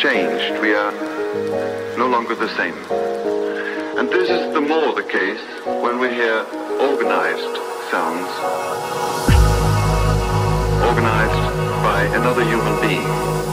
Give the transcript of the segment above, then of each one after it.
changed. We are no longer the same. And this is the more the case when we hear organized sounds, organized by another human being.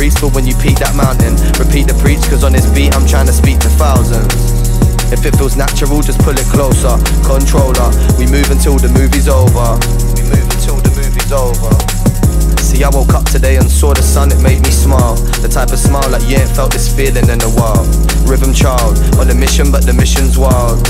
Breeze feel when you peak that mountain? Repeat the preach, cause on this beat I'm trying to speak to thousands. If it feels natural, just pull it closer. Controller, we move until the movie's over. We move until the movie's over. See, I woke up today and saw the sun, it made me smile. The type of smile like you ain't felt this feeling in a while. Rhythm child, on a mission, but the mission's wild.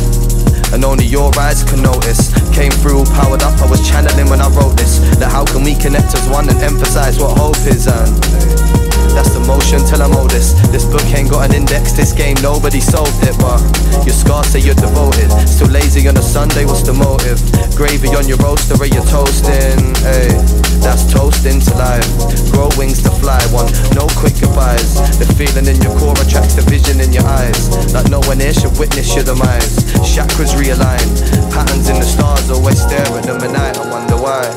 And only your eyes can notice. Came through all powered up, I was channeling when I wrote this. That how can we connect as one and emphasize what hope is and that's the motion till I'm oldest. This book ain't got an index, this game nobody solved it, but your scars say you're devoted. Still lazy on a Sunday, what's the motive? Gravy on your roaster, where you're toasting, hey, that's toasting to life. Grow wings to fly, one, no quick goodbyes. The feeling in your core attracts the vision in your eyes. Like no one here should witness your demise. Chakras realign, patterns in the stars, always stare at them at night, I wonder why,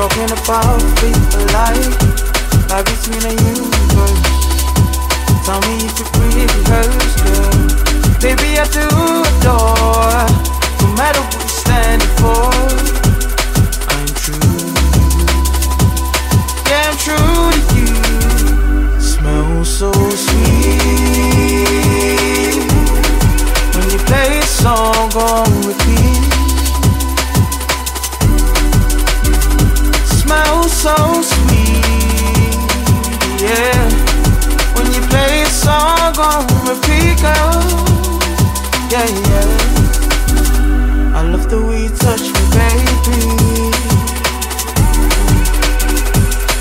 talking about people like Like between a universe. Tell me if you've rehearsed, girl Baby, I do adore No matter what you stand for. I'm true. Yeah, I'm true to you. Smell so sweet. so sweet. Yeah, when you play a song on repeat, girl. Yeah, yeah. I love the way you touch me, baby.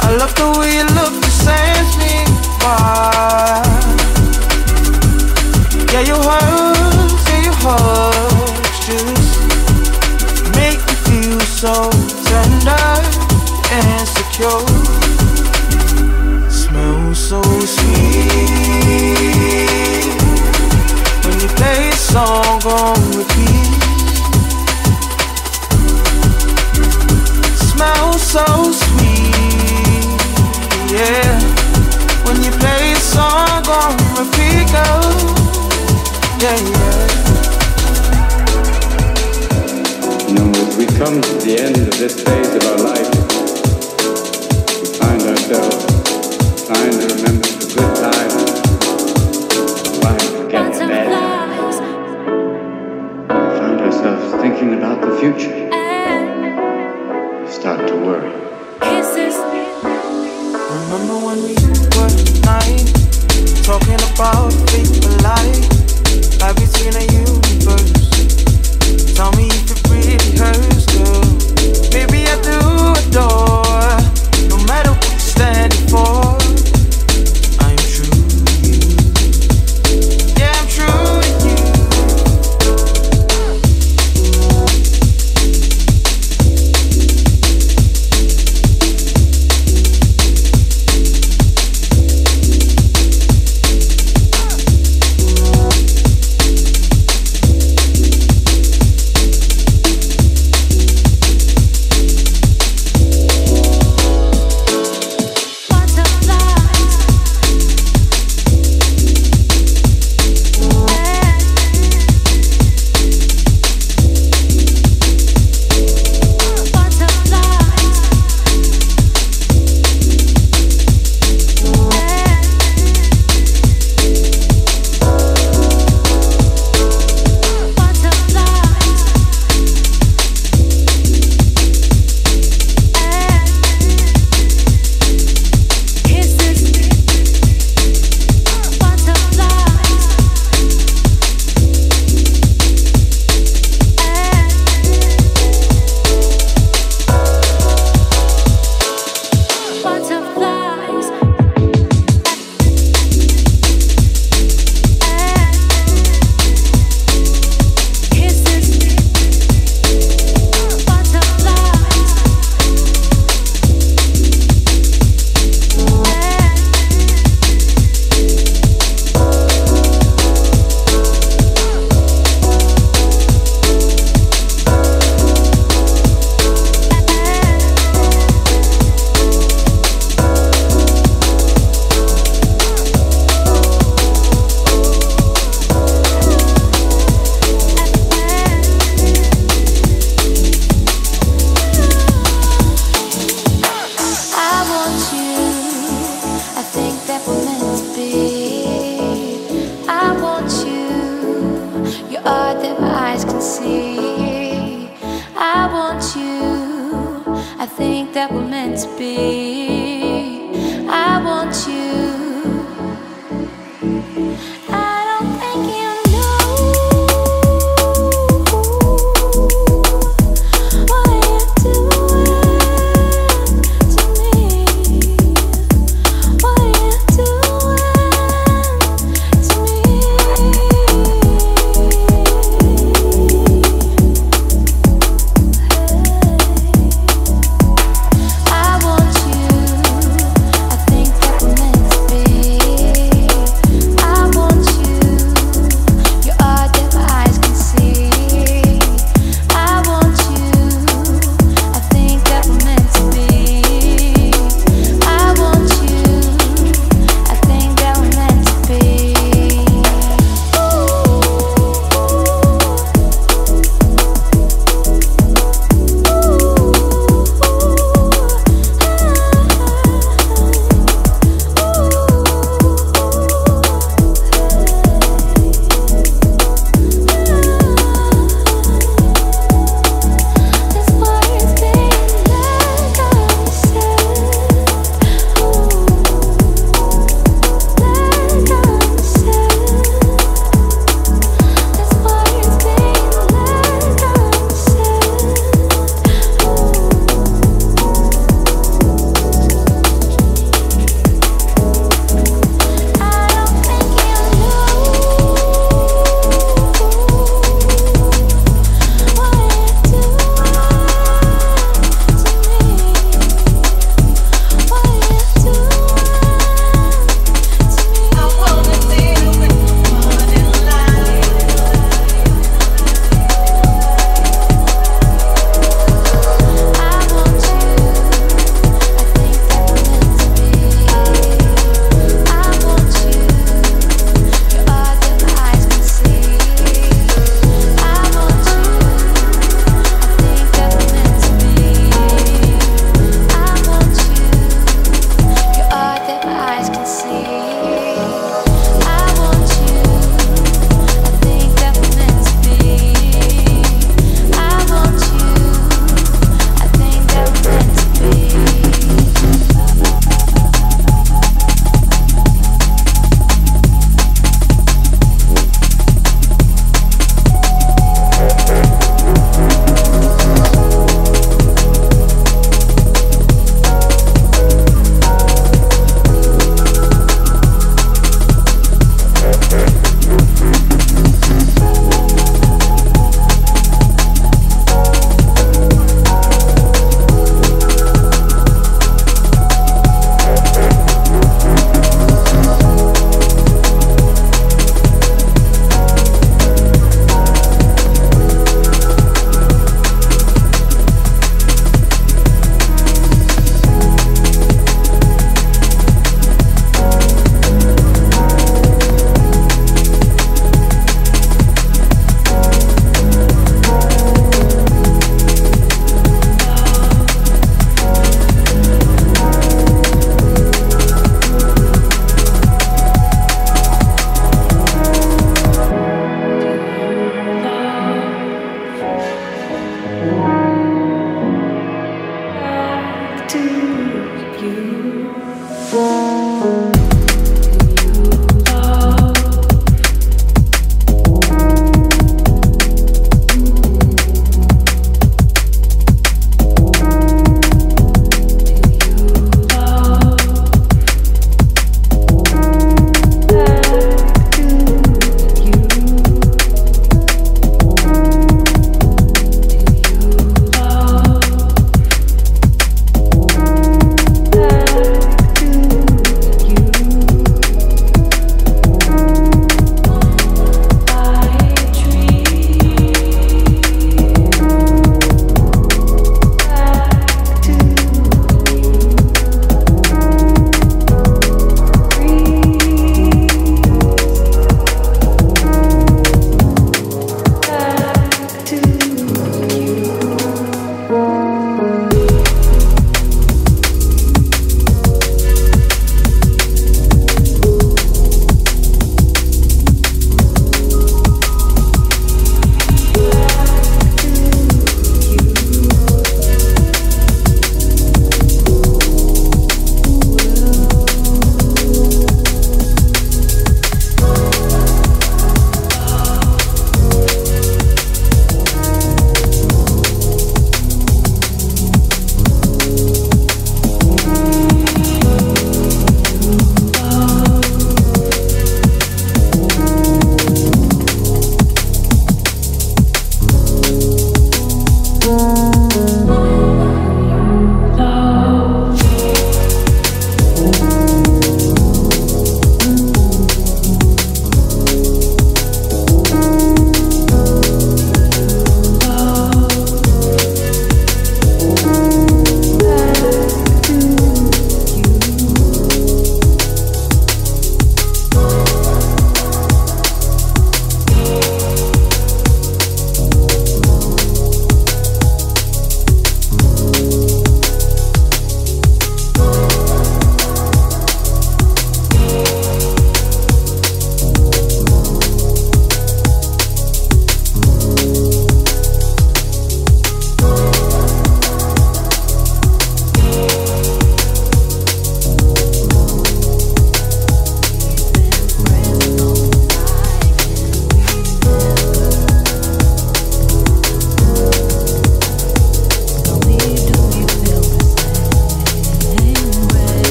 I love the way you look, to send me why? Yeah, you hurt, yeah, you hurt, just make me feel so. song on repeat. Smell so sweet, yeah. When you play a song on repeat, girl, yeah, yeah. You know, we come to the end of this phase of our life, we find ourselves.